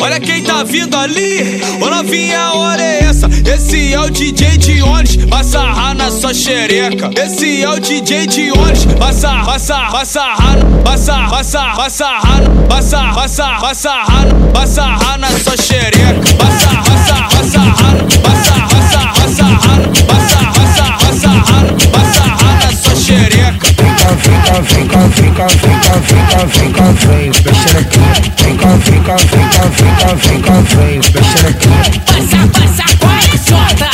olha quem tá vindo ali. Ô novinha, a hora é essa. Esse é o DJ Dionis, passa a na sua xereca. Esse é o DJ Dionis, passa, passa, passa a passa, passa, passa a passa, passa, passa a passa a na sua xereca. Passa, passa, passa a passa, passa vem cá, vem cá, vem cá, vem cá, vem cá, vem, mexe xerequinha. Vem cá, vem cá, vem cá, vem cá, vem cá, vem, mexe xerequinha. Passa, passa, corre e solta,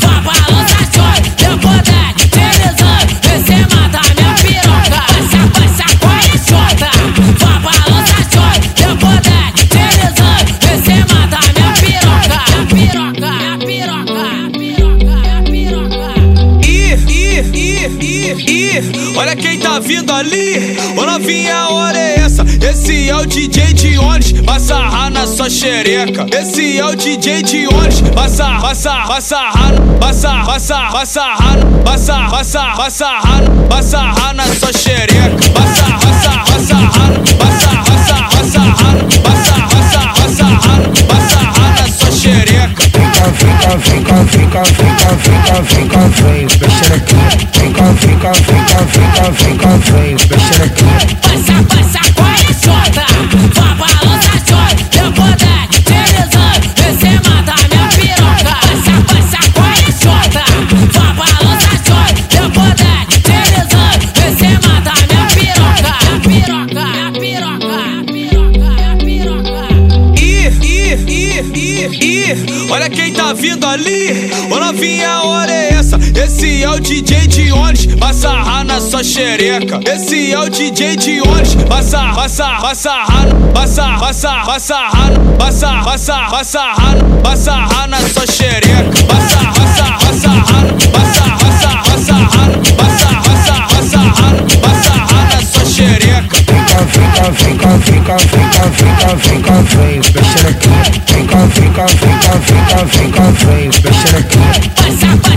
vá balança, chora, eu vou dar deslizando, você mata minha piroca. Passa, passa, corre e solta, vá balança, chora, eu vou dar deslizando, você mata minha piroca. Piroca, piroca, piroca, piroca. Ir, ir, ir, ir, ir olha quem tá vindo ali. Ô novinha, olha essa. Esse é o DJ de ônibus, vai sarrar na sua xereca. Esse é o DJ de ônibus, vai sarrar, vai sarrar, vai sarrar, vai sarrar, vai sarrar, vai sarrar, vai sarrar, vai sarrar, vai sarrar, vai sarrar na sua xereca. Vai sarrar, vai sarrar, vai sarrar, vai sarrar, vai sarrar, vai sarrar, vai sarrar, vai sarrar, vai sarrar, vai sarrar na sua xereca. Fica, fica, fica, fica, fica, fica, fica, feio, xerequinha. olha quem tá vindo ali. Ô novinha, hora é essa? Esse é o DJ Dionis, passa a na sua xereca. Esse é o DJ Dionis, passa, passa, passa rana, passa, passa, passa rana, passa, passa, passa rana, passa rana na sua xereca. on, think on, think on, think on, think Bitch in a Think on, think on, think on, think on, think on, think Bitch in a